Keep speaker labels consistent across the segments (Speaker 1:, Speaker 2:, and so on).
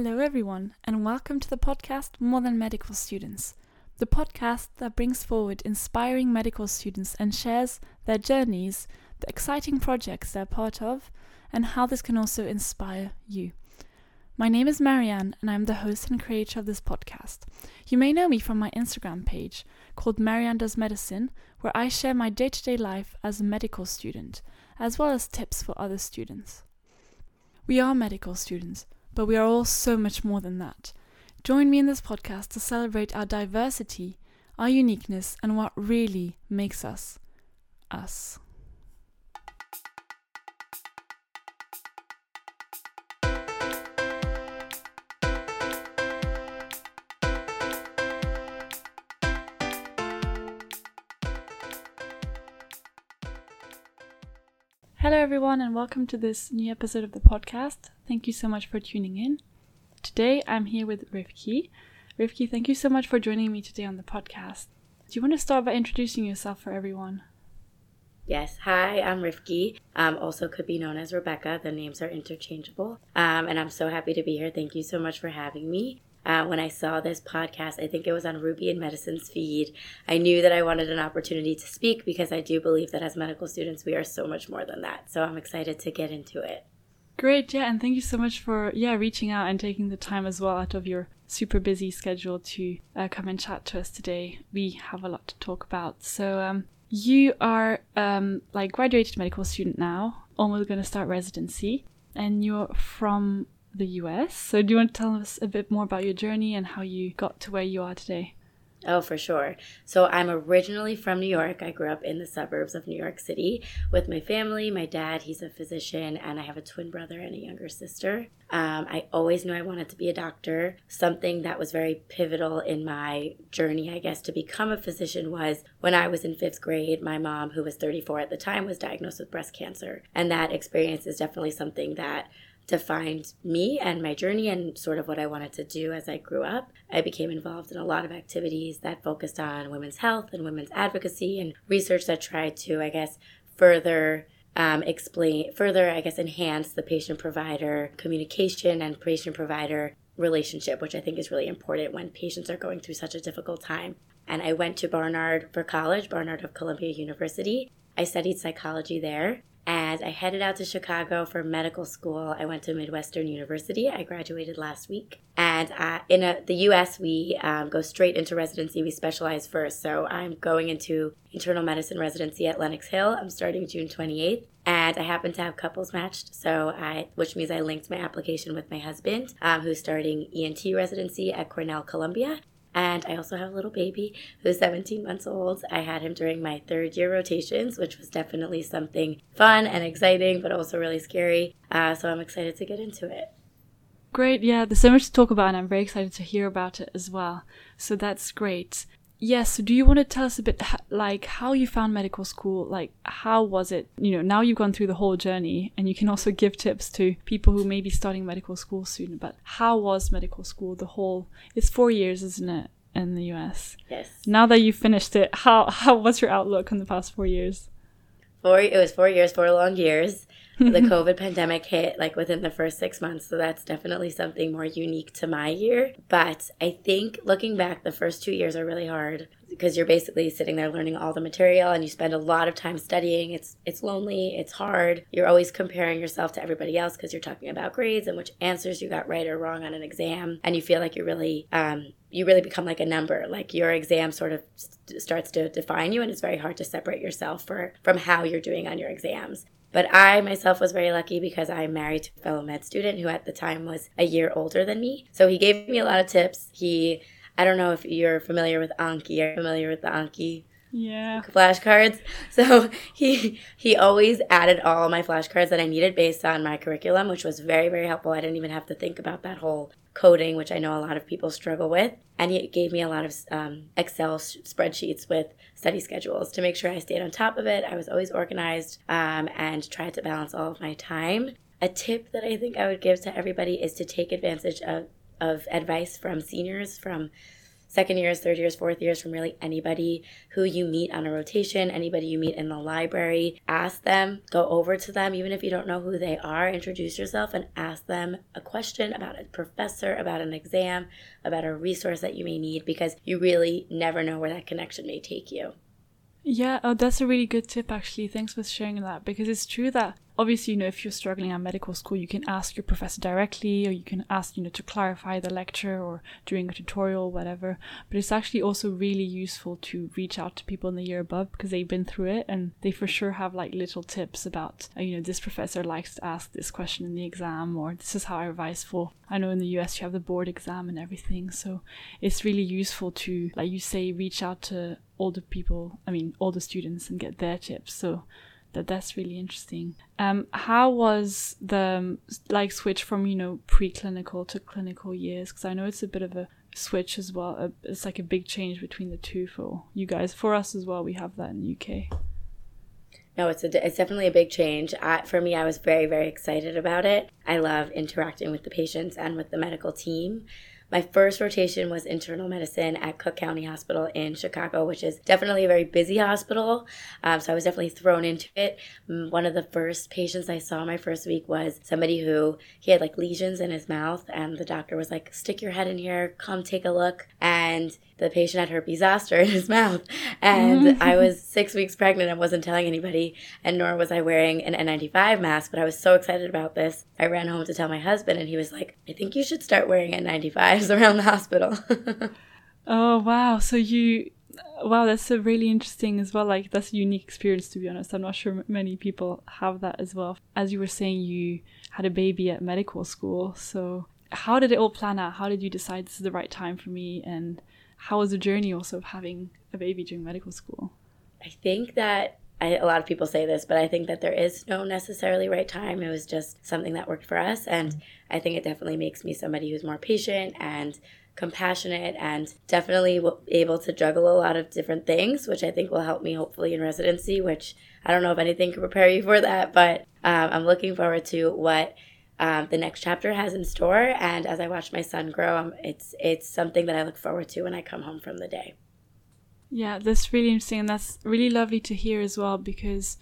Speaker 1: Hello, everyone, and welcome to the podcast More Than Medical Students, the podcast that brings forward inspiring medical students and shares their journeys, the exciting projects they're part of, and how this can also inspire you. My name is Marianne, and I'm the host and creator of this podcast. You may know me from my Instagram page called Marianne Does Medicine, where I share my day to day life as a medical student, as well as tips for other students. We are medical students but we are all so much more than that. Join me in this podcast to celebrate our diversity, our uniqueness, and what really makes us us. Everyone, and welcome to this new episode of the podcast. Thank you so much for tuning in. Today, I'm here with Rivkie. Rivkie, thank you so much for joining me today on the podcast. Do you want to start by introducing yourself for everyone?
Speaker 2: Yes. Hi, I'm Rivkie. Um, also could be known as Rebecca. The names are interchangeable. Um, and I'm so happy to be here. Thank you so much for having me uh, when I saw this podcast. I think it was on Ruby and Medicine's feed. I knew that I wanted an opportunity to speak because I do believe that as medical students, we are so much more than that. So I'm excited to get into it.
Speaker 1: Great, yeah, and thank you so much for yeah reaching out and taking the time as well out of your super busy schedule to uh, come and chat to us today. We have a lot to talk about. So um, you are um, like graduated medical student now, almost going to start residency, and you're from the US. So, do you want to tell us a bit more about your journey and how you got to where you are today?
Speaker 2: Oh, for sure. So I'm originally from New York. I grew up in the suburbs of New York City with my family. My dad, he's a physician, and I have a twin brother and a younger sister. Um, I always knew I wanted to be a doctor. Something that was very pivotal in my journey, I guess, to become a physician was when I was in fifth grade, my mom, who was 34 at the time, was diagnosed with breast cancer. And that experience is definitely something that defined me and my journey and sort of what I wanted to do as I grew up. I became involved in a lot of activities that focused on women's health and women's advocacy and research that tried to, I guess, further um, explain, further, I guess, enhance the patient provider communication and patient provider relationship, which I think is really important when patients are going through such a difficult time. And I went to Barnard for college, Barnard of Columbia University. I studied psychology there and I headed out to Chicago for medical school. I went to Midwestern University. I graduated last week. And uh, in a, the US, we um, go straight into residency. We specialize first. So I'm going into internal medicine residency at Lenox Hill. I'm starting June 28th. And I happen to have couples matched, so I, which means I linked my application with my husband, um, who's starting ENT residency at Cornell Columbia, and I also have a little baby who's 17 months old. I had him during my third year rotations, which was definitely something fun and exciting, but also really scary. Uh, so I'm excited to get into it.
Speaker 1: Great. Yeah, there's so much to talk about, and I'm very excited to hear about it as well. So that's great. Yes. So do you want to tell us a bit, like, how you found medical school? Like, how was it? You know, now you've gone through the whole journey, and you can also give tips to people who may be starting medical school soon. But how was medical school? The whole it's four years, isn't it, in the U.S.
Speaker 2: Yes.
Speaker 1: Now that you've finished it, how how what's your outlook on the past four years?
Speaker 2: Four. It was four years, four long years. The COVID pandemic hit like within the first six months. So that's definitely something more unique to my year. But I think looking back, the first two years are really hard because you're basically sitting there learning all the material and you spend a lot of time studying. It's it's lonely, it's hard. You're always comparing yourself to everybody else because you're talking about grades and which answers you got right or wrong on an exam. And you feel like you're really um, you really become like a number like your exam sort of st- starts to define you and it's very hard to separate yourself for, from how you're doing on your exams but I myself was very lucky because I'm married to a fellow med student who at the time was a year older than me. So he gave me a lot of tips. He, I don't know if you're familiar with Anki. Are you familiar with the Anki?
Speaker 1: Yeah.
Speaker 2: Flashcards. So he he always added all my flashcards that I needed based on my curriculum, which was very very helpful. I didn't even have to think about that whole coding, which I know a lot of people struggle with. And he gave me a lot of um, Excel spreadsheets with study schedules to make sure I stayed on top of it. I was always organized um, and tried to balance all of my time. A tip that I think I would give to everybody is to take advantage of, of advice from seniors, from second years, third years, fourth years from really anybody who you meet on a rotation, anybody you meet in the library. Ask them, go over to them, even if you don't know who they are, introduce yourself and ask them a question about a professor, about an exam, about a resource that you may need because you really never know where that connection may take you.
Speaker 1: Yeah, oh, that's a really good tip, actually. Thanks for sharing that because it's true that obviously, you know, if you're struggling at medical school, you can ask your professor directly or you can ask, you know, to clarify the lecture or during a tutorial, whatever. But it's actually also really useful to reach out to people in the year above because they've been through it and they for sure have like little tips about, uh, you know, this professor likes to ask this question in the exam or this is how I revise for. I know in the US you have the board exam and everything. So it's really useful to, like you say, reach out to older people, I mean, older students and get their tips. So that that's really interesting. Um, how was the like switch from you know preclinical to clinical years? Because I know it's a bit of a switch as well. It's like a big change between the two for you guys. For us as well, we have that in the UK.
Speaker 2: No, it's a, it's definitely a big change. I, for me, I was very very excited about it. I love interacting with the patients and with the medical team. My first rotation was internal medicine at Cook County Hospital in Chicago, which is definitely a very busy hospital. Um, so I was definitely thrown into it. Mm, one of the first patients I saw my first week was somebody who he had like lesions in his mouth, and the doctor was like, "Stick your head in here, come take a look." And the patient had herpes zoster in his mouth. And I was six weeks pregnant and wasn't telling anybody, and nor was I wearing an N95 mask. But I was so excited about this. I ran home to tell my husband, and he was like, I think you should start wearing N95s around the hospital.
Speaker 1: oh, wow. So you. Wow, that's a really interesting as well. Like that's a unique experience to be honest. I'm not sure many people have that as well. As you were saying, you had a baby at medical school. So how did it all plan out? How did you decide this is the right time for me? And how was the journey also of having a baby during medical school?
Speaker 2: I think that I, a lot of people say this, but I think that there is no necessarily right time. It was just something that worked for us. And I think it definitely makes me somebody who's more patient and compassionate and definitely able to juggle a lot of different things, which I think will help me hopefully in residency, which I don't know if anything can prepare you for that, but um, I'm looking forward to what um, the next chapter has in store. And as I watch my son grow, um, it's it's something that I look forward to when I come home from the day.
Speaker 1: Yeah, that's really interesting, and that's really lovely to hear as well. Because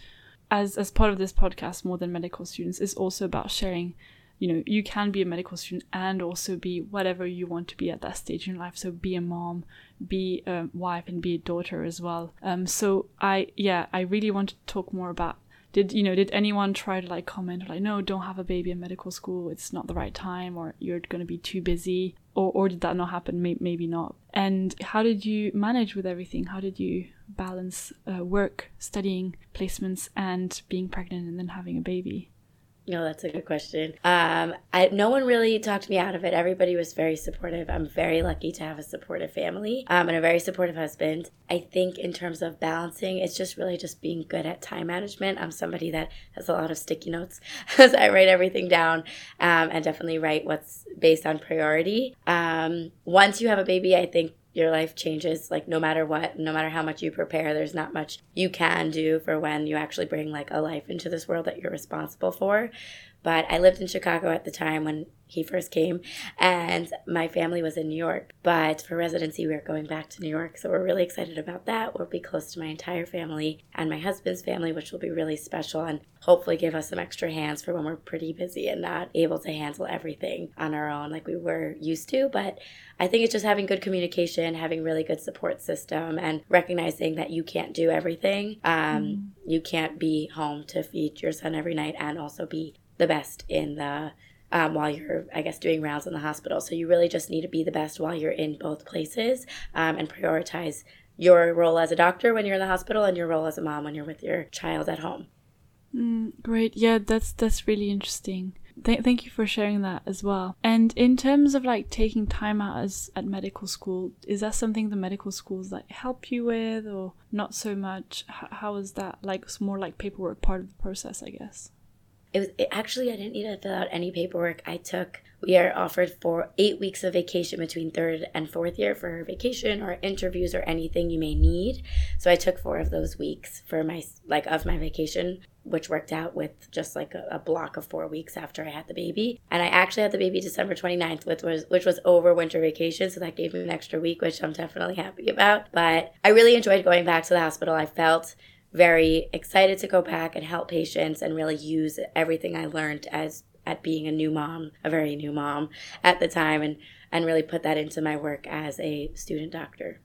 Speaker 1: as as part of this podcast, more than medical students, is also about sharing. You know, you can be a medical student and also be whatever you want to be at that stage in life. So be a mom, be a wife, and be a daughter as well. Um, so I yeah, I really want to talk more about did you know did anyone try to like comment like no don't have a baby in medical school it's not the right time or you're going to be too busy or, or did that not happen maybe not and how did you manage with everything? How did you balance uh, work studying placements and being pregnant and then having a baby
Speaker 2: no, that's a good question. Um, I, no one really talked me out of it. Everybody was very supportive. I'm very lucky to have a supportive family um, and a very supportive husband. I think in terms of balancing, it's just really just being good at time management. I'm somebody that has a lot of sticky notes as I write everything down um, and definitely write what's based on priority. Um, once you have a baby, I think your life changes like no matter what no matter how much you prepare there's not much you can do for when you actually bring like a life into this world that you're responsible for but i lived in chicago at the time when he first came, and my family was in New York. But for residency, we are going back to New York, so we're really excited about that. We'll be close to my entire family and my husband's family, which will be really special and hopefully give us some extra hands for when we're pretty busy and not able to handle everything on our own like we were used to. But I think it's just having good communication, having really good support system, and recognizing that you can't do everything. Um, mm. You can't be home to feed your son every night and also be the best in the um, while you're, I guess, doing rounds in the hospital. So you really just need to be the best while you're in both places um, and prioritize your role as a doctor when you're in the hospital and your role as a mom when you're with your child at home.
Speaker 1: Mm, great. Yeah, that's that's really interesting. Th- thank you for sharing that as well. And in terms of like taking time out as at medical school, is that something the medical schools like help you with, or not so much? H- how is that like? It's more like paperwork part of the process, I guess
Speaker 2: it was it, actually I didn't need to fill out any paperwork. I took we are offered for eight weeks of vacation between third and fourth year for vacation or interviews or anything you may need. So I took four of those weeks for my like of my vacation, which worked out with just like a, a block of four weeks after I had the baby. And I actually had the baby December 29th, which was which was over winter vacation, so that gave me an extra week, which I'm definitely happy about. But I really enjoyed going back to the hospital. I felt very excited to go back and help patients and really use everything I learned as at being a new mom, a very new mom at the time, and and really put that into my work as a student doctor.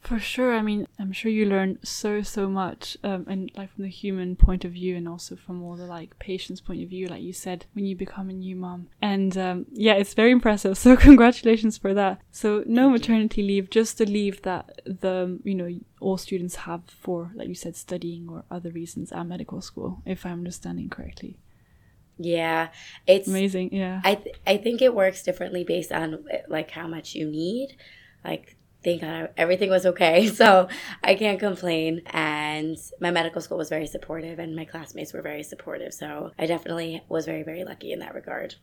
Speaker 1: For sure. I mean, I'm sure you learn so so much, um, and like from the human point of view, and also from all the like patient's point of view, like you said, when you become a new mom. And um, yeah, it's very impressive. So congratulations for that. So no maternity leave, just the leave that the you know all students have for, like you said, studying or other reasons at medical school, if I'm understanding correctly.
Speaker 2: Yeah, it's
Speaker 1: amazing. Yeah,
Speaker 2: I th- I think it works differently based on like how much you need. Like, thank God everything was okay, so I can't complain. And my medical school was very supportive, and my classmates were very supportive. So I definitely was very very lucky in that regard.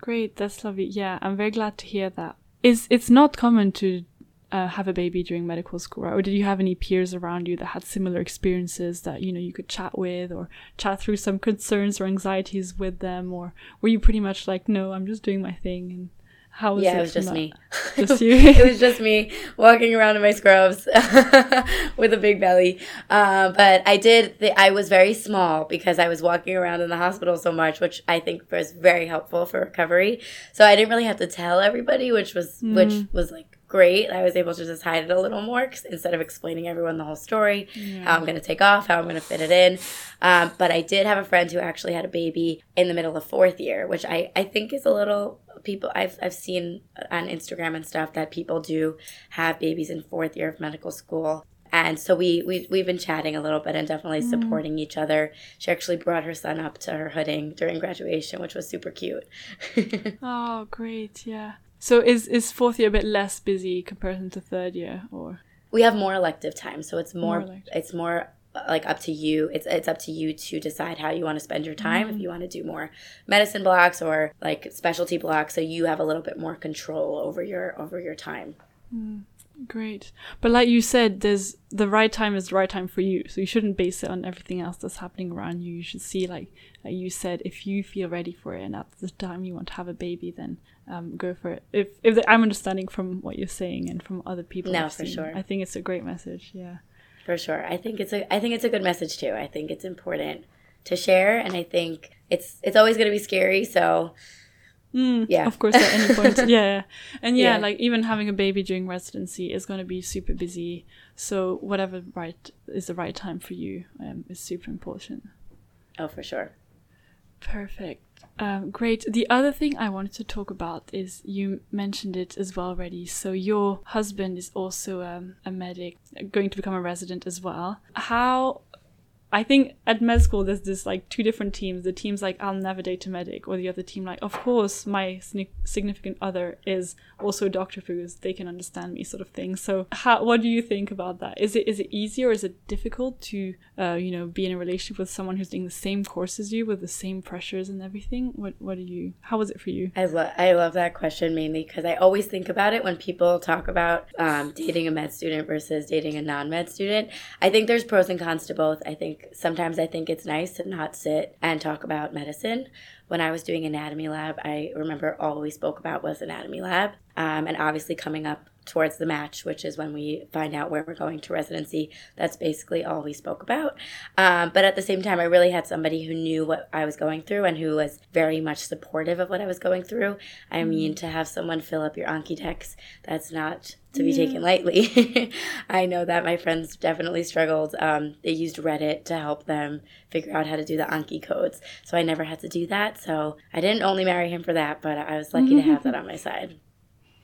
Speaker 1: Great, that's lovely. Yeah, I'm very glad to hear that. Is it's not common to uh, have a baby during medical school, right? Or did you have any peers around you that had similar experiences that you know you could chat with or chat through some concerns or anxieties with them, or were you pretty much like, no, I'm just doing my thing and how was
Speaker 2: yeah,
Speaker 1: it?
Speaker 2: it was just me.
Speaker 1: Just you.
Speaker 2: it was just me walking around in my scrubs with a big belly. Uh, but I did. The, I was very small because I was walking around in the hospital so much, which I think was very helpful for recovery. So I didn't really have to tell everybody, which was mm. which was like great. I was able to just hide it a little more instead of explaining everyone the whole story, yeah. how I'm going to take off, how I'm going to fit it in. Um, but I did have a friend who actually had a baby in the middle of fourth year, which I, I think is a little people I've, I've seen on Instagram and stuff that people do have babies in fourth year of medical school. And so we, we, we've been chatting a little bit and definitely mm. supporting each other. She actually brought her son up to her hooding during graduation, which was super cute.
Speaker 1: oh, great. Yeah. So is is fourth year a bit less busy comparison to third year, or
Speaker 2: we have more elective time, so it's more, more it's more uh, like up to you. It's it's up to you to decide how you want to spend your time. Mm. If you want to do more medicine blocks or like specialty blocks, so you have a little bit more control over your over your time.
Speaker 1: Mm. Great. But like you said, there's the right time is the right time for you. So you shouldn't base it on everything else that's happening around you. You should see like, like you said, if you feel ready for it and at the time you want to have a baby, then um, go for it. If if the, I'm understanding from what you're saying and from other people,
Speaker 2: no, I've for seen, sure.
Speaker 1: I think it's a great message. Yeah,
Speaker 2: for sure. I think it's a I think it's a good message too. I think it's important to share, and I think it's it's always going to be scary. So
Speaker 1: Mm, yeah, of course, at any point. yeah, and yeah, yeah, like even having a baby during residency is going to be super busy. So whatever right is the right time for you um, is super important.
Speaker 2: Oh, for sure.
Speaker 1: Perfect. Um, great. The other thing I wanted to talk about is you mentioned it as well already. So your husband is also um, a medic, going to become a resident as well. How I think at med school there's this like two different teams. The team's like I'll never date a medic, or the other team like of course my significant other is also a doctor because they can understand me, sort of thing. So how what do you think about that? Is it is it easy Or is it difficult to uh, you know be in a relationship with someone who's doing the same course as you with the same pressures and everything? What what do you? How was it for you?
Speaker 2: I love I love that question mainly because I always think about it when people talk about um, dating a med student versus dating a non med student. I think there's pros and cons to both. I think sometimes I think it's nice to not sit and talk about medicine. When I was doing anatomy lab, I remember all we spoke about was anatomy lab. Um, and obviously, coming up towards the match, which is when we find out where we're going to residency. That's basically all we spoke about. Um, but at the same time, I really had somebody who knew what I was going through and who was very much supportive of what I was going through. I mm-hmm. mean, to have someone fill up your Anki decks, that's not to be yeah. taken lightly. I know that my friends definitely struggled. Um, they used Reddit to help them figure out how to do the Anki codes. So I never had to do that. So I didn't only marry him for that, but I was lucky to have that on my side.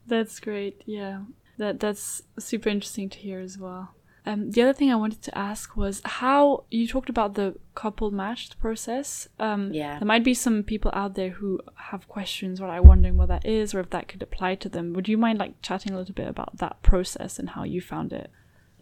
Speaker 1: That's great. Yeah, that that's super interesting to hear as well. Um, the other thing I wanted to ask was how you talked about the couple matched process. Um,
Speaker 2: yeah,
Speaker 1: there might be some people out there who have questions or are wondering what that is or if that could apply to them. Would you mind like chatting a little bit about that process and how you found it?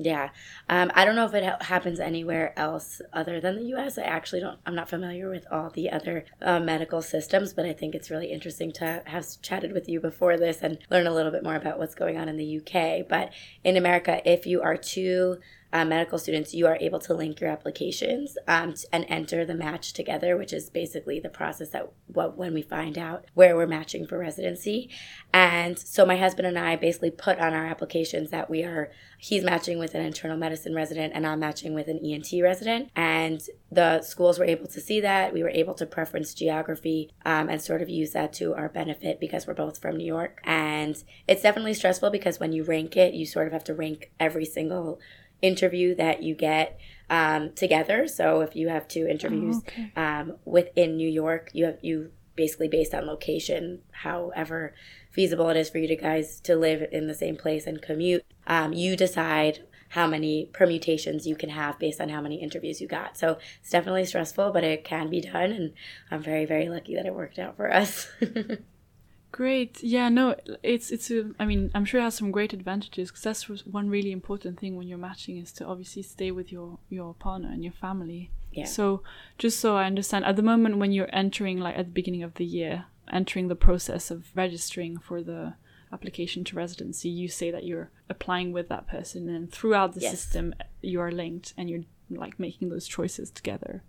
Speaker 2: Yeah. Um, I don't know if it ha- happens anywhere else other than the US. I actually don't, I'm not familiar with all the other uh, medical systems, but I think it's really interesting to have chatted with you before this and learn a little bit more about what's going on in the UK. But in America, if you are too uh, medical students, you are able to link your applications um, and enter the match together, which is basically the process that what when we find out where we're matching for residency. And so my husband and I basically put on our applications that we are he's matching with an internal medicine resident and I'm matching with an ENT resident. And the schools were able to see that. We were able to preference geography um, and sort of use that to our benefit because we're both from New York. And it's definitely stressful because when you rank it, you sort of have to rank every single interview that you get um, together. So if you have two interviews oh, okay. um, within New York, you have you basically based on location, however feasible it is for you to guys to live in the same place and commute. Um, you decide how many permutations you can have based on how many interviews you got. So it's definitely stressful, but it can be done, and I'm very very lucky that it worked out for us.
Speaker 1: Great. Yeah, no, it's it's a, I mean, I'm sure it has some great advantages because that's one really important thing when you're matching is to obviously stay with your your partner and your family. Yeah. So, just so I understand, at the moment when you're entering like at the beginning of the year, entering the process of registering for the application to residency, you say that you're applying with that person and throughout the yes. system you are linked and you're like making those choices together.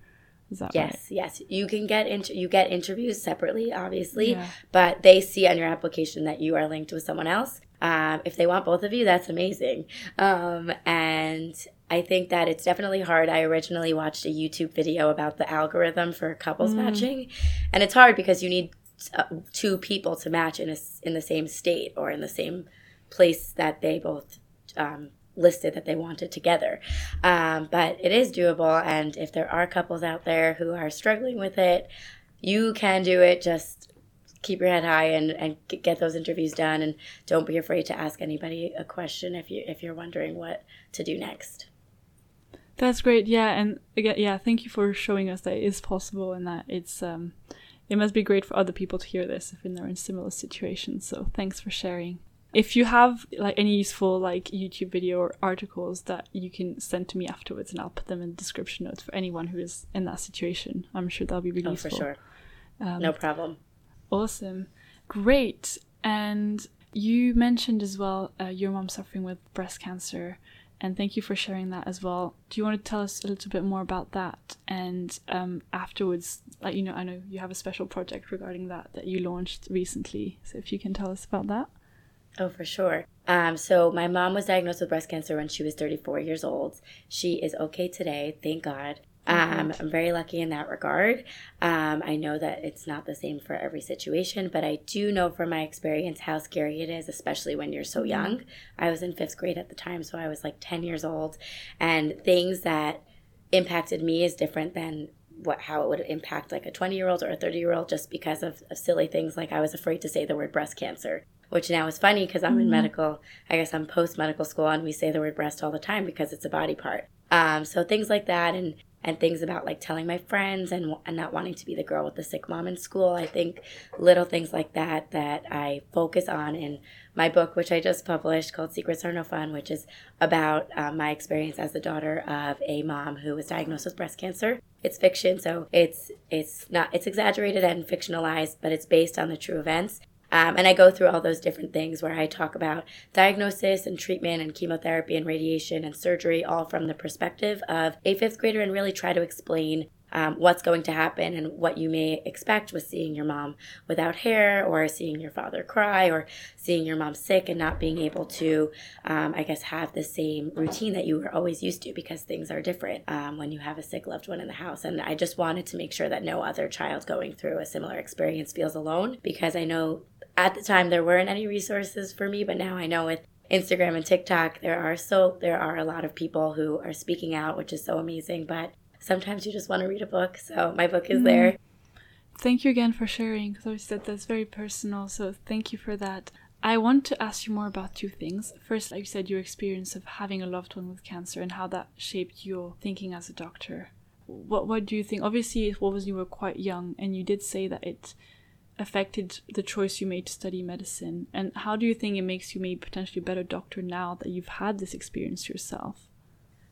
Speaker 1: Is that
Speaker 2: yes,
Speaker 1: right?
Speaker 2: yes. You can get into you get interviews separately, obviously, yeah. but they see on your application that you are linked with someone else. Um, if they want both of you, that's amazing. Um, and I think that it's definitely hard. I originally watched a YouTube video about the algorithm for couples mm. matching, and it's hard because you need uh, two people to match in a, in the same state or in the same place that they both um, listed that they wanted together. Um, but it is doable, and if there are couples out there who are struggling with it, you can do it. Just keep your head high and, and get those interviews done, and don't be afraid to ask anybody a question if you if you're wondering what to do next.
Speaker 1: That's great. Yeah, and again, yeah, thank you for showing us that it is possible and that it's um, it must be great for other people to hear this if they're in similar situations. So thanks for sharing if you have like any useful like YouTube video or articles that you can send to me afterwards, and I'll put them in the description notes for anyone who is in that situation. I'm sure that'll be really oh, useful.
Speaker 2: for sure. Um, no problem.
Speaker 1: Awesome, great. And you mentioned as well uh, your mom suffering with breast cancer, and thank you for sharing that as well. Do you want to tell us a little bit more about that? And um, afterwards, like you know, I know you have a special project regarding that that you launched recently. So if you can tell us about that.
Speaker 2: Oh, for sure. Um, so my mom was diagnosed with breast cancer when she was 34 years old. She is okay today, thank God. Um, I'm very lucky in that regard. Um, I know that it's not the same for every situation, but I do know from my experience how scary it is, especially when you're so mm-hmm. young. I was in fifth grade at the time, so I was like 10 years old, and things that impacted me is different than what how it would impact like a 20 year old or a 30 year old just because of, of silly things like I was afraid to say the word breast cancer which now is funny because I'm mm-hmm. in medical. I guess I'm post medical school, and we say the word breast all the time because it's a body part. Um, so things like that, and and things about like telling my friends and, and not wanting to be the girl with the sick mom in school. I think little things like that that I focus on in my book, which I just published called Secrets Are No Fun, which is about um, my experience as the daughter of a mom who was diagnosed with breast cancer. It's fiction, so it's it's not it's exaggerated and fictionalized, but it's based on the true events. Um, and I go through all those different things where I talk about diagnosis and treatment and chemotherapy and radiation and surgery, all from the perspective of a fifth grader, and really try to explain um, what's going to happen and what you may expect with seeing your mom without hair or seeing your father cry or seeing your mom sick and not being able to, um, I guess, have the same routine that you were always used to because things are different um, when you have a sick loved one in the house. And I just wanted to make sure that no other child going through a similar experience feels alone because I know at the time there weren't any resources for me, but now I know with Instagram and TikTok there are so there are a lot of people who are speaking out, which is so amazing, but sometimes you just want to read a book. So my book is mm. there.
Speaker 1: Thank you again for sharing because I said that's very personal. So thank you for that. I want to ask you more about two things. First, like you said, your experience of having a loved one with cancer and how that shaped your thinking as a doctor. What what do you think? Obviously, it was you were quite young, and you did say that it affected the choice you made to study medicine? And how do you think it makes you maybe potentially a better doctor now that you've had this experience yourself?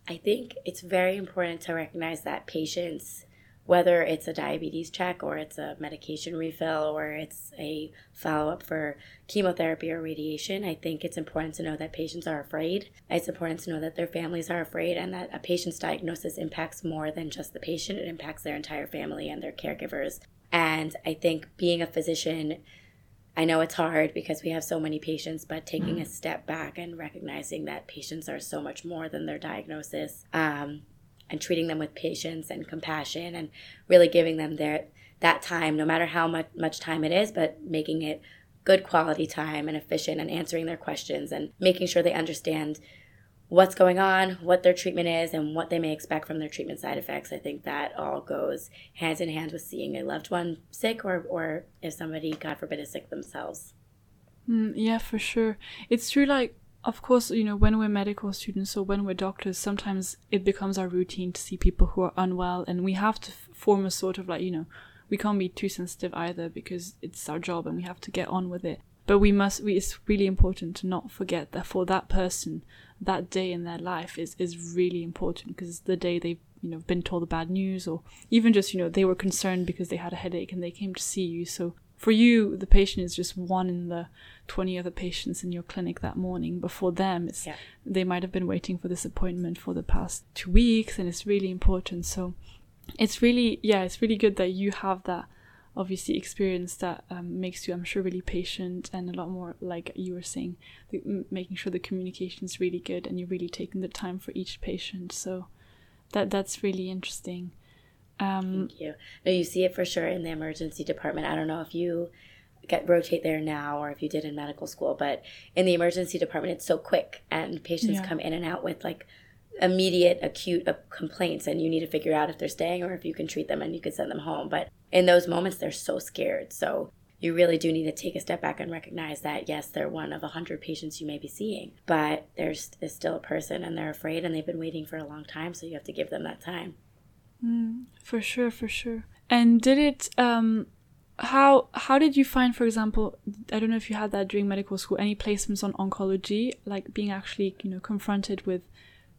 Speaker 2: I think it's very important to recognize that patients whether it's a diabetes check or it's a medication refill or it's a follow up for chemotherapy or radiation, I think it's important to know that patients are afraid. It's important to know that their families are afraid and that a patient's diagnosis impacts more than just the patient, it impacts their entire family and their caregivers. And I think being a physician, I know it's hard because we have so many patients, but taking a step back and recognizing that patients are so much more than their diagnosis. Um, and treating them with patience and compassion and really giving them their that time no matter how much, much time it is but making it good quality time and efficient and answering their questions and making sure they understand what's going on, what their treatment is, and what they may expect from their treatment side effects. I think that all goes hand in hand with seeing a loved one sick or, or if somebody, God forbid, is sick themselves.
Speaker 1: Mm, yeah, for sure. It's true, like, of course, you know, when we're medical students or when we're doctors, sometimes it becomes our routine to see people who are unwell, and we have to form a sort of like, you know, we can't be too sensitive either because it's our job and we have to get on with it. But we must, we, it's really important to not forget that for that person, that day in their life is, is really important because it's the day they've, you know, been told the bad news or even just, you know, they were concerned because they had a headache and they came to see you. So for you, the patient is just one in the 20 other patients in your clinic that morning. But for them, it's, yeah. they might have been waiting for this appointment for the past two weeks and it's really important. So it's really, yeah, it's really good that you have that obviously experience that um, makes you, I'm sure, really patient and a lot more, like you were saying, the, m- making sure the communication is really good and you're really taking the time for each patient. So that that's really interesting.
Speaker 2: Um, Thank you. No, you see it for sure in the emergency department. I don't know if you get rotate there now or if you did in medical school, but in the emergency department, it's so quick and patients yeah. come in and out with like immediate acute uh, complaints and you need to figure out if they're staying or if you can treat them and you can send them home. But in those moments, they're so scared. So you really do need to take a step back and recognize that yes, they're one of a hundred patients you may be seeing, but there's, there's still a person and they're afraid and they've been waiting for a long time. So you have to give them that time.
Speaker 1: Mm, for sure, for sure. And did it? Um, how how did you find, for example, I don't know if you had that during medical school, any placements on oncology, like being actually you know confronted with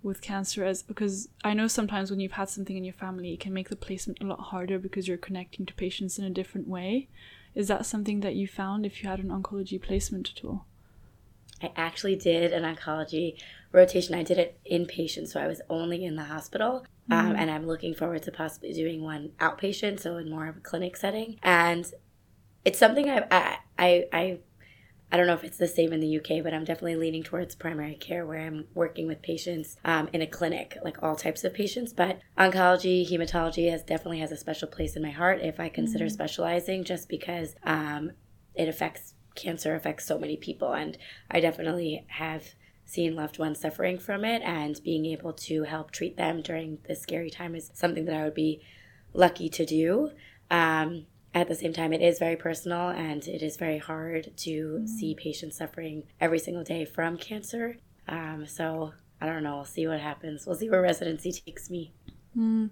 Speaker 1: with cancer as because I know sometimes when you've had something in your family, it can make the placement a lot harder because you're connecting to patients in a different way. Is that something that you found if you had an oncology placement at all?
Speaker 2: I actually did an oncology rotation. I did it inpatient, so I was only in the hospital. Um, mm-hmm. and I'm looking forward to possibly doing one outpatient, so in more of a clinic setting. And it's something I, I, I, I, I don't know if it's the same in the UK, but I'm definitely leaning towards primary care where I'm working with patients um, in a clinic, like all types of patients. But oncology, hematology has definitely has a special place in my heart if I consider mm-hmm. specializing, just because um, it affects cancer affects so many people, and I definitely have seeing loved ones suffering from it and being able to help treat them during this scary time is something that I would be lucky to do. Um, at the same time, it is very personal and it is very hard to mm. see patients suffering every single day from cancer. Um, so I don't know. We'll see what happens. We'll see where residency takes me.
Speaker 1: Mm.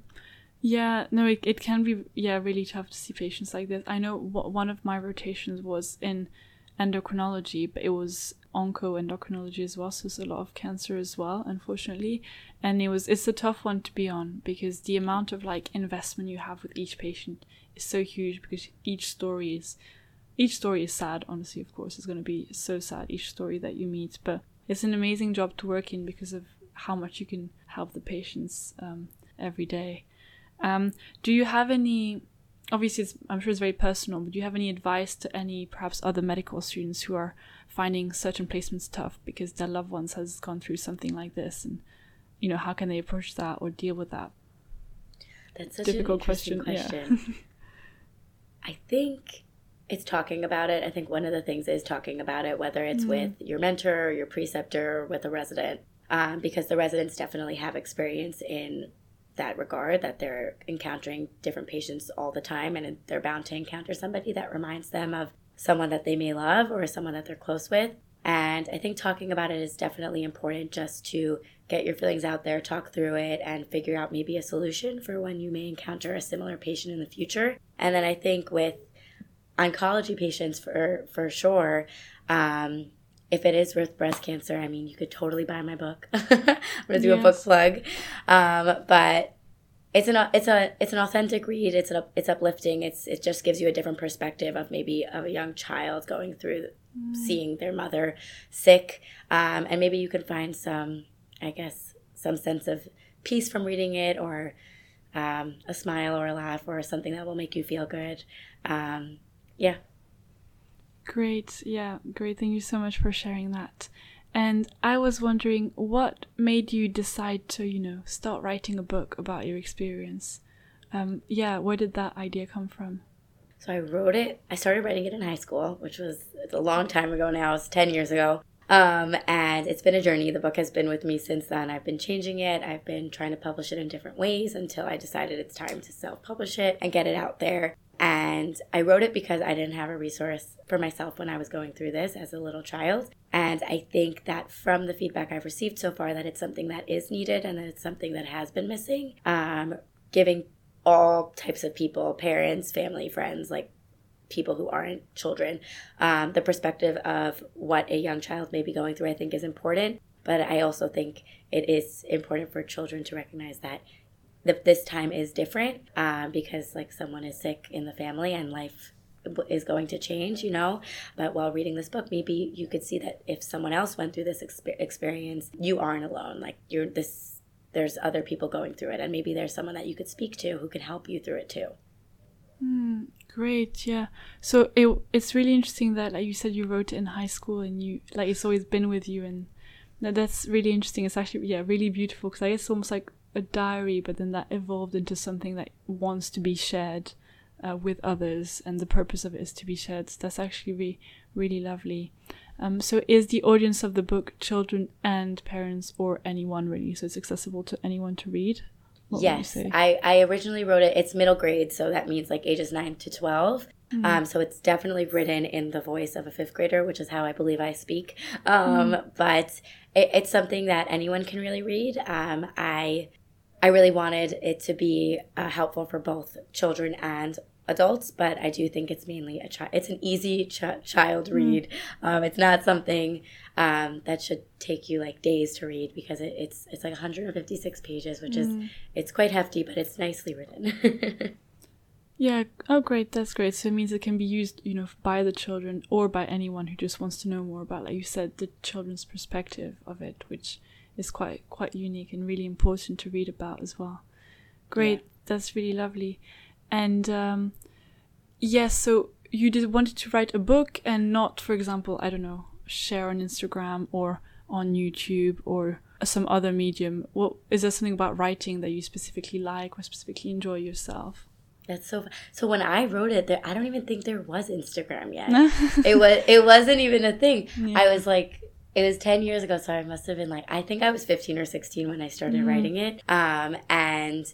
Speaker 1: Yeah, no, it, it can be yeah really tough to see patients like this. I know one of my rotations was in endocrinology, but it was onco endocrinology as well, so it's a lot of cancer as well, unfortunately. And it was it's a tough one to be on because the amount of like investment you have with each patient is so huge because each story is each story is sad, honestly, of course. It's gonna be so sad each story that you meet. But it's an amazing job to work in because of how much you can help the patients um, every day. Um, do you have any obviously i'm sure it's very personal but do you have any advice to any perhaps other medical students who are finding certain placements tough because their loved ones has gone through something like this and you know how can they approach that or deal with that
Speaker 2: that's such a difficult question, question. Yeah. i think it's talking about it i think one of the things is talking about it whether it's mm-hmm. with your mentor or your preceptor or with a resident um, because the residents definitely have experience in that regard that they're encountering different patients all the time and they're bound to encounter somebody that reminds them of someone that they may love or someone that they're close with. And I think talking about it is definitely important just to get your feelings out there, talk through it, and figure out maybe a solution for when you may encounter a similar patient in the future. And then I think with oncology patients for for sure. Um, if it is with breast cancer, I mean, you could totally buy my book. I'm gonna do yes. a book plug, um, but it's an it's a it's an authentic read. It's an, it's uplifting. It's it just gives you a different perspective of maybe of a young child going through mm. seeing their mother sick, um, and maybe you can find some, I guess, some sense of peace from reading it, or um, a smile or a laugh, or something that will make you feel good. Um, yeah.
Speaker 1: Great. Yeah, great. Thank you so much for sharing that. And I was wondering what made you decide to, you know, start writing a book about your experience? Um, yeah, where did that idea come from?
Speaker 2: So I wrote it, I started writing it in high school, which was a long time ago now, it's 10 years ago. Um, and it's been a journey. The book has been with me since then. I've been changing it. I've been trying to publish it in different ways until I decided it's time to self publish it and get it out there. And I wrote it because I didn't have a resource for myself when I was going through this as a little child. And I think that from the feedback I've received so far, that it's something that is needed and that it's something that has been missing. Um, giving all types of people, parents, family, friends, like people who aren't children, um, the perspective of what a young child may be going through, I think is important. But I also think it is important for children to recognize that that this time is different um, because like someone is sick in the family and life is going to change, you know. But while reading this book, maybe you could see that if someone else went through this exp- experience, you aren't alone. Like you're this. There's other people going through it, and maybe there's someone that you could speak to who can help you through it too.
Speaker 1: Mm, great, yeah. So it it's really interesting that, like you said, you wrote in high school, and you like it's always been with you, and that, that's really interesting. It's actually yeah, really beautiful because I guess it's almost like a diary, but then that evolved into something that wants to be shared uh, with others, and the purpose of it is to be shared. So that's actually really, really lovely. Um, so, is the audience of the book children and parents, or anyone really? So it's accessible to anyone to read.
Speaker 2: What yes, I, I originally wrote it. It's middle grade, so that means like ages nine to 12 mm-hmm. Um, so it's definitely written in the voice of a fifth grader, which is how I believe I speak. Um, mm-hmm. But it, it's something that anyone can really read. Um, I I really wanted it to be uh, helpful for both children and adults, but I do think it's mainly a child. It's an easy ch- child mm-hmm. read. Mm. Um, it's not something um, that should take you like days to read because it, it's it's like 156 pages, which mm. is it's quite hefty, but it's nicely written.
Speaker 1: yeah. Oh, great. That's great. So it means it can be used, you know, by the children or by anyone who just wants to know more about, like you said, the children's perspective of it, which is quite quite unique and really important to read about as well. Great, yeah. that's really lovely. And um, yes, so you did wanted to write a book and not, for example, I don't know, share on Instagram or on YouTube or some other medium. What is there something about writing that you specifically like or specifically enjoy yourself?
Speaker 2: That's so. So when I wrote it, there I don't even think there was Instagram yet. it was. It wasn't even a thing. Yeah. I was like, it was 10 years ago so i must have been like i think i was 15 or 16 when i started mm-hmm. writing it um, and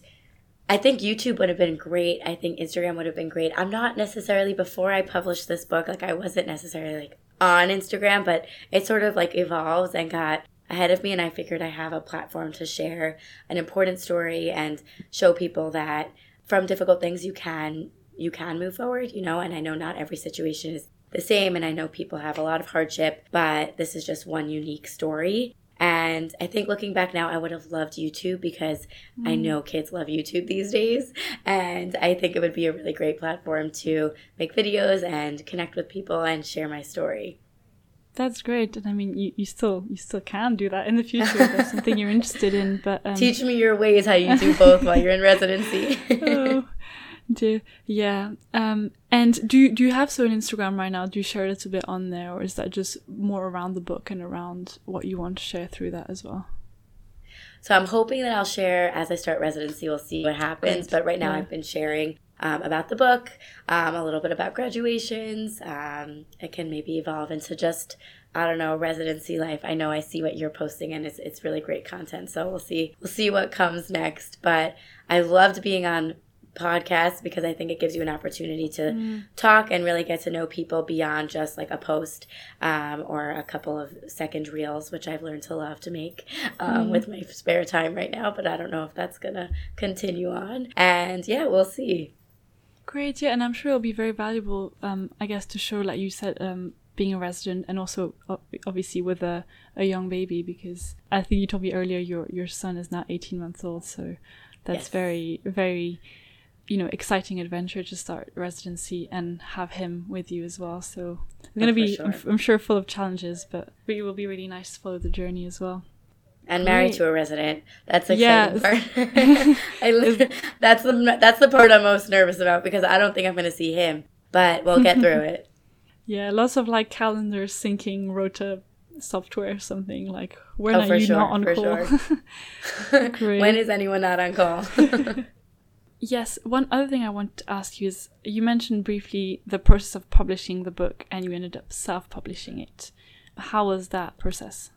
Speaker 2: i think youtube would have been great i think instagram would have been great i'm not necessarily before i published this book like i wasn't necessarily like on instagram but it sort of like evolved and got ahead of me and i figured i have a platform to share an important story and show people that from difficult things you can you can move forward you know and i know not every situation is the same. And I know people have a lot of hardship, but this is just one unique story. And I think looking back now, I would have loved YouTube because mm. I know kids love YouTube these days. And I think it would be a really great platform to make videos and connect with people and share my story.
Speaker 1: That's great, and I mean, you, you still you still can do that in the future. If that's something you're interested in. But
Speaker 2: um... teach me your ways how you do both while you're in residency.
Speaker 1: oh, do yeah. Um, and do do you have so on Instagram right now? Do you share a little bit on there, or is that just more around the book and around what you want to share through that as well?
Speaker 2: So I'm hoping that I'll share as I start residency. We'll see what happens. But right now, yeah. I've been sharing um, about the book, um, a little bit about graduations. Um, it can maybe evolve into just I don't know residency life. I know I see what you're posting, and it's it's really great content. So we'll see we'll see what comes next. But I loved being on podcast because I think it gives you an opportunity to mm. talk and really get to know people beyond just like a post um, or a couple of second reels, which I've learned to love to make um, mm. with my spare time right now. But I don't know if that's gonna continue on. And yeah, we'll see.
Speaker 1: Great, yeah, and I'm sure it'll be very valuable, um, I guess, to show, like you said, um, being a resident and also obviously with a, a young baby because I think you told me earlier your your son is now 18 months old so that's yes. very very you know exciting adventure to start residency and have him with you as well. So it's oh, going to be sure. I'm, I'm, sure full of challenges but it will be really nice to follow the journey as well.
Speaker 2: And married to a resident. That's exciting part. I, that's the that's the part i'm most nervous about because i don't think i'm going to see him but we'll get through it.
Speaker 1: Yeah lots of like calendar syncing rota software or something like when oh, are you sure, not on call?
Speaker 2: sure. when is anyone not on call
Speaker 1: Yes, one other thing I want to ask you is you mentioned briefly the process of publishing the book and you ended up self publishing it. How was that process?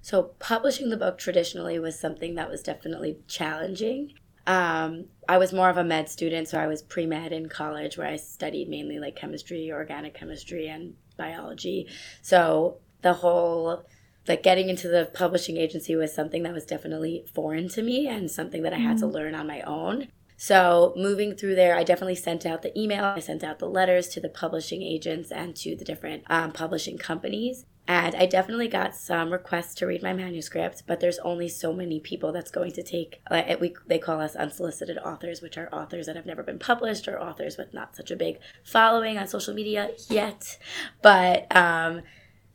Speaker 2: So, publishing the book traditionally was something that was definitely challenging. Um, I was more of a med student, so I was pre med in college where I studied mainly like chemistry, organic chemistry, and biology. So, the whole like getting into the publishing agency was something that was definitely foreign to me and something that I had to mm. learn on my own. So, moving through there, I definitely sent out the email, I sent out the letters to the publishing agents and to the different um, publishing companies. And I definitely got some requests to read my manuscript, but there's only so many people that's going to take. Uh, we, they call us unsolicited authors, which are authors that have never been published or authors with not such a big following on social media yet. But um,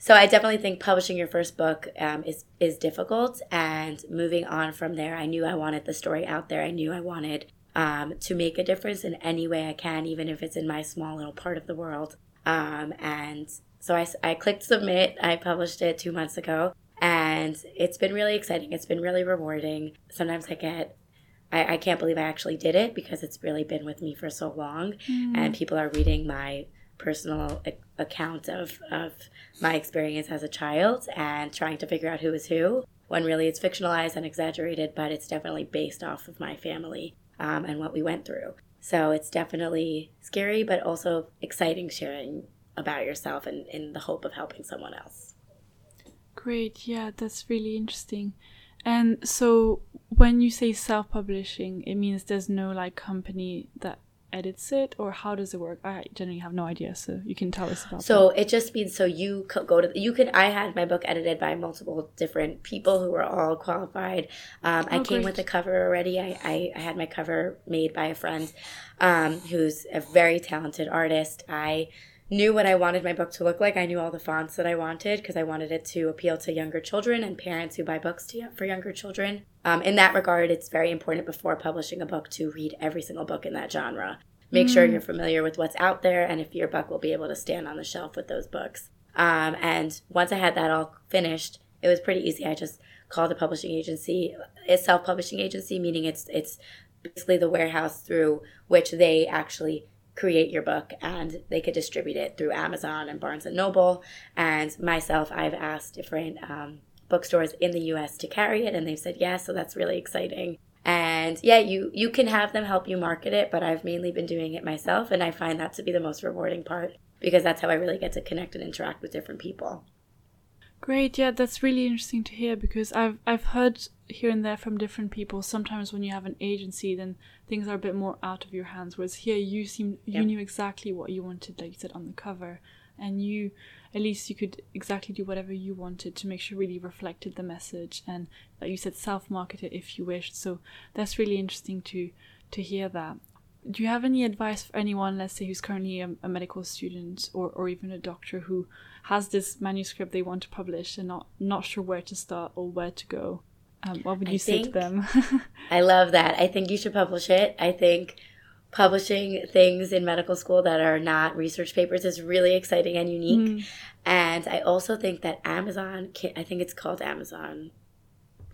Speaker 2: so I definitely think publishing your first book um, is is difficult, and moving on from there, I knew I wanted the story out there. I knew I wanted um, to make a difference in any way I can, even if it's in my small little part of the world. Um, and so I, I clicked submit. I published it two months ago, and it's been really exciting. It's been really rewarding. Sometimes I get I, I can't believe I actually did it because it's really been with me for so long, mm. and people are reading my personal account of, of my experience as a child and trying to figure out who is who when really it's fictionalized and exaggerated, but it's definitely based off of my family um, and what we went through. So it's definitely scary, but also exciting sharing about yourself and in the hope of helping someone else.
Speaker 1: Great, yeah, that's really interesting. And so when you say self publishing, it means there's no like company that edits it or how does it work i generally have no idea so you can tell us about
Speaker 2: so
Speaker 1: that.
Speaker 2: it just means so you could go to you could i had my book edited by multiple different people who were all qualified um, oh, i came great. with the cover already I, I, I, had my cover made by a friend um, who's a very talented artist i knew what I wanted my book to look like. I knew all the fonts that I wanted because I wanted it to appeal to younger children and parents who buy books to, for younger children. Um, in that regard, it's very important before publishing a book to read every single book in that genre. Make mm. sure you're familiar with what's out there and if your book will be able to stand on the shelf with those books. Um, and once I had that all finished, it was pretty easy. I just called a publishing agency. It's self-publishing agency, meaning it's it's basically the warehouse through which they actually create your book and they could distribute it through Amazon and Barnes and Noble. And myself, I've asked different um, bookstores in the US to carry it and they've said yes, so that's really exciting. And yeah, you you can have them help you market it, but I've mainly been doing it myself and I find that to be the most rewarding part because that's how I really get to connect and interact with different people.
Speaker 1: Great, yeah, that's really interesting to hear because I've I've heard here and there from different people. Sometimes when you have an agency, then things are a bit more out of your hands. Whereas here, you seem you knew exactly what you wanted, like you said on the cover, and you at least you could exactly do whatever you wanted to make sure really reflected the message and like you said self market it if you wished. So that's really interesting to to hear that do you have any advice for anyone, let's say, who's currently a, a, medical student or, or even a doctor who has this manuscript they want to publish and not not sure where to start or where to go? Um, what would you I say to them?
Speaker 2: I love that. I think you should publish it. I think publishing things in medical school that are not research papers is really exciting and unique. Mm. And I also think that Amazon, can, I think it's called Amazon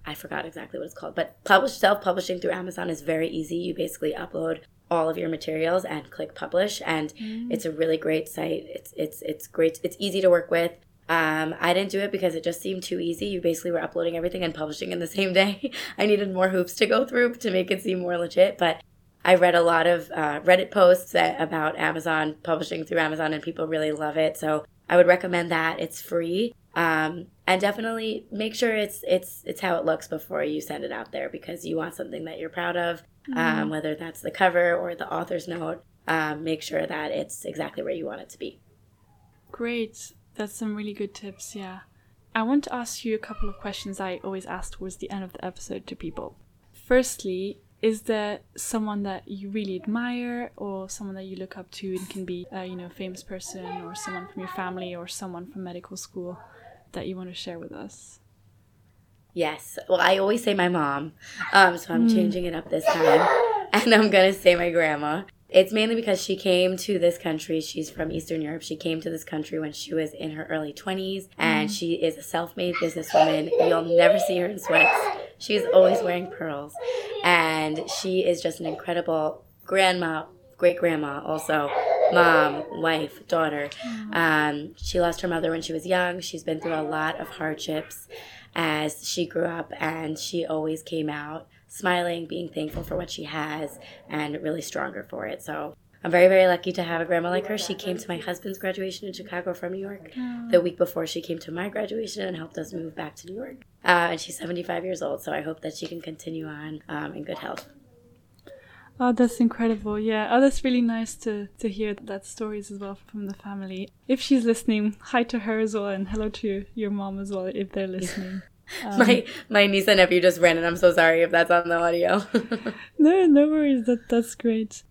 Speaker 2: I forgot exactly what it's called, but publish self publishing through Amazon is very easy. You basically upload all of your materials and click publish and mm. it's a really great site it's it's it's great it's easy to work with um, I didn't do it because it just seemed too easy. You basically were uploading everything and publishing in the same day. I needed more hoops to go through to make it seem more legit. But I read a lot of uh, Reddit posts about Amazon publishing through Amazon, and people really love it. So I would recommend that. It's free. Um, and definitely make sure it's it's it's how it looks before you send it out there because you want something that you're proud of, mm. um, whether that's the cover or the author's note. Um, make sure that it's exactly where you want it to be.
Speaker 1: Great, that's some really good tips. Yeah, I want to ask you a couple of questions I always ask towards the end of the episode to people. Firstly, is there someone that you really admire or someone that you look up to and can be a you know famous person or someone from your family or someone from medical school that you want to share with us
Speaker 2: yes well i always say my mom um, so i'm mm. changing it up this time and i'm gonna say my grandma it's mainly because she came to this country. She's from Eastern Europe. She came to this country when she was in her early 20s, and mm. she is a self made businesswoman. You'll never see her in sweats. She's always wearing pearls. And she is just an incredible grandma, great grandma, also mom, wife, daughter. Mm. Um, she lost her mother when she was young. She's been through a lot of hardships as she grew up, and she always came out smiling, being thankful for what she has, and really stronger for it. So I'm very, very lucky to have a grandma like her. She came to my husband's graduation in Chicago from New York oh. the week before she came to my graduation and helped us move back to New York. Uh, and she's 75 years old, so I hope that she can continue on um, in good health.
Speaker 1: Oh, that's incredible. Yeah. Oh, that's really nice to, to hear that stories as well from the family. If she's listening, hi to her as well, and hello to your mom as well if they're listening.
Speaker 2: Um, my my niece and nephew just ran, and I'm so sorry if that's on the audio.
Speaker 1: no, no worries. That that's great.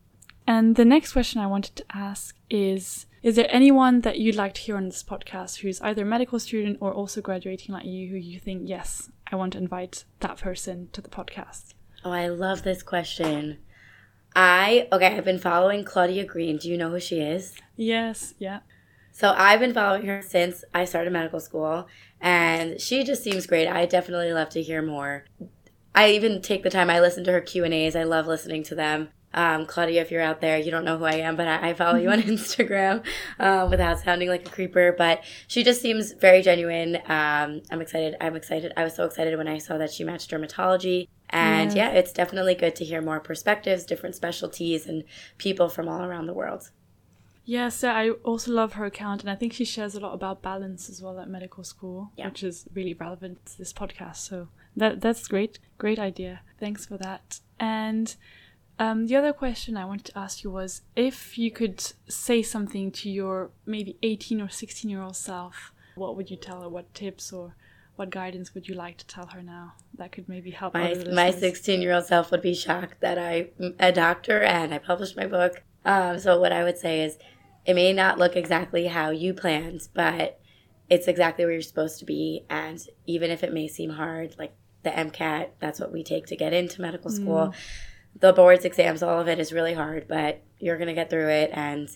Speaker 1: And the next question I wanted to ask is: Is there anyone that you'd like to hear on this podcast who's either a medical student or also graduating like you, who you think, yes, I want to invite that person to the podcast?
Speaker 2: Oh, I love this question. I okay, I've been following Claudia Green. Do you know who she is?
Speaker 1: Yes, yeah.
Speaker 2: So I've been following her since I started medical school, and she just seems great. I definitely love to hear more. I even take the time. I listen to her Q and A's. I love listening to them. Um, Claudia, if you're out there, you don't know who I am, but I, I follow you on Instagram uh, without sounding like a creeper. But she just seems very genuine. Um, I'm excited. I'm excited. I was so excited when I saw that she matched dermatology. And yes. yeah, it's definitely good to hear more perspectives, different specialties, and people from all around the world.
Speaker 1: Yes, yeah, I also love her account, and I think she shares a lot about balance as well at medical school, yeah. which is really relevant to this podcast. So that that's great, great idea. Thanks for that. And um, the other question I wanted to ask you was if you could say something to your maybe 18 or 16 year old self, what would you tell her? What tips or what guidance would you like to tell her now that could maybe help
Speaker 2: my my 16 year old self would be shocked that I'm a doctor and I published my book. Um, so what I would say is it may not look exactly how you planned, but it's exactly where you're supposed to be. And even if it may seem hard, like the MCAT, that's what we take to get into medical school. Mm. The boards, exams, all of it is really hard, but you're going to get through it. And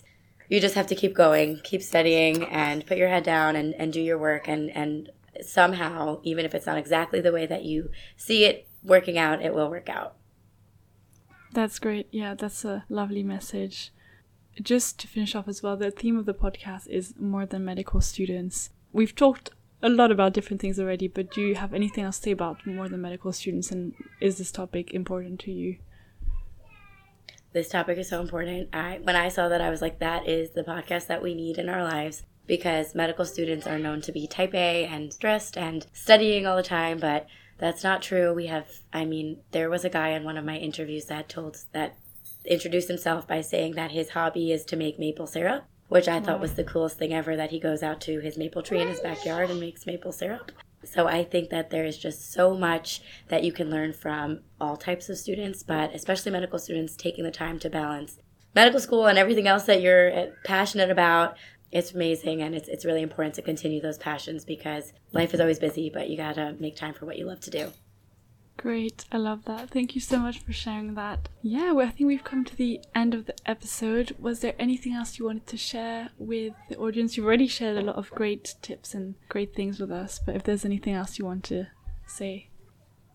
Speaker 2: you just have to keep going, keep studying, and put your head down and, and do your work. And, and somehow, even if it's not exactly the way that you see it working out, it will work out.
Speaker 1: That's great. Yeah, that's a lovely message just to finish off as well, the theme of the podcast is more than medical students. We've talked a lot about different things already, but do you have anything else to say about more than medical students and is this topic important to you?
Speaker 2: This topic is so important. I when I saw that I was like that is the podcast that we need in our lives because medical students are known to be type A and stressed and studying all the time, but that's not true. We have I mean, there was a guy in one of my interviews that told that introduced himself by saying that his hobby is to make maple syrup, which I wow. thought was the coolest thing ever that he goes out to his maple tree in his backyard and makes maple syrup. So I think that there is just so much that you can learn from all types of students, but especially medical students taking the time to balance medical school and everything else that you're uh, passionate about. It's amazing and it's it's really important to continue those passions because life is always busy, but you got to make time for what you love to do.
Speaker 1: Great, I love that. Thank you so much for sharing that. Yeah, well, I think we've come to the end of the episode. Was there anything else you wanted to share with the audience? You've already shared a lot of great tips and great things with us, but if there's anything else you want to say.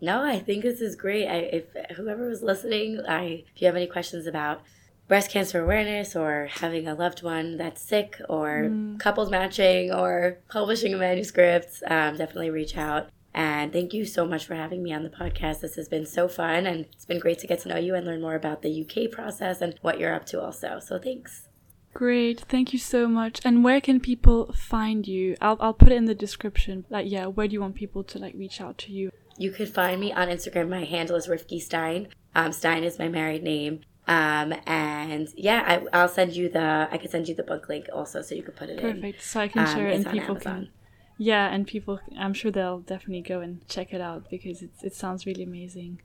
Speaker 2: No, I think this is great. I, if whoever was listening, I if you have any questions about breast cancer awareness or having a loved one that's sick or mm. couples matching or publishing a manuscript, um, definitely reach out. And thank you so much for having me on the podcast. This has been so fun and it's been great to get to know you and learn more about the UK process and what you're up to also. So thanks.
Speaker 1: Great, thank you so much. And where can people find you? I'll I'll put it in the description. Like, yeah, where do you want people to like reach out to you?
Speaker 2: You could find me on Instagram. My handle is Rivkie Stein. Um, Stein is my married name. Um, and yeah, I, will send you the. I could send you the book link also, so you could put it
Speaker 1: Perfect.
Speaker 2: in.
Speaker 1: Perfect. So I can share um, it, and people can. Yeah, and people. I'm sure they'll definitely go and check it out because it it sounds really amazing.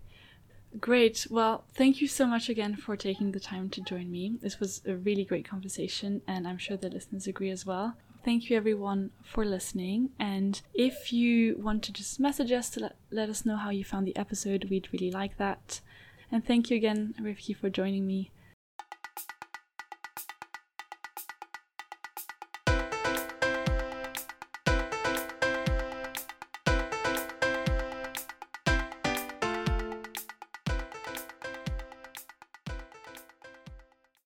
Speaker 1: Great. Well, thank you so much again for taking the time to join me. This was a really great conversation, and I'm sure the listeners agree as well. Thank you, everyone, for listening. And if you want to just message us to let, let us know how you found the episode, we'd really like that. And thank you again, Rivkie, for joining me.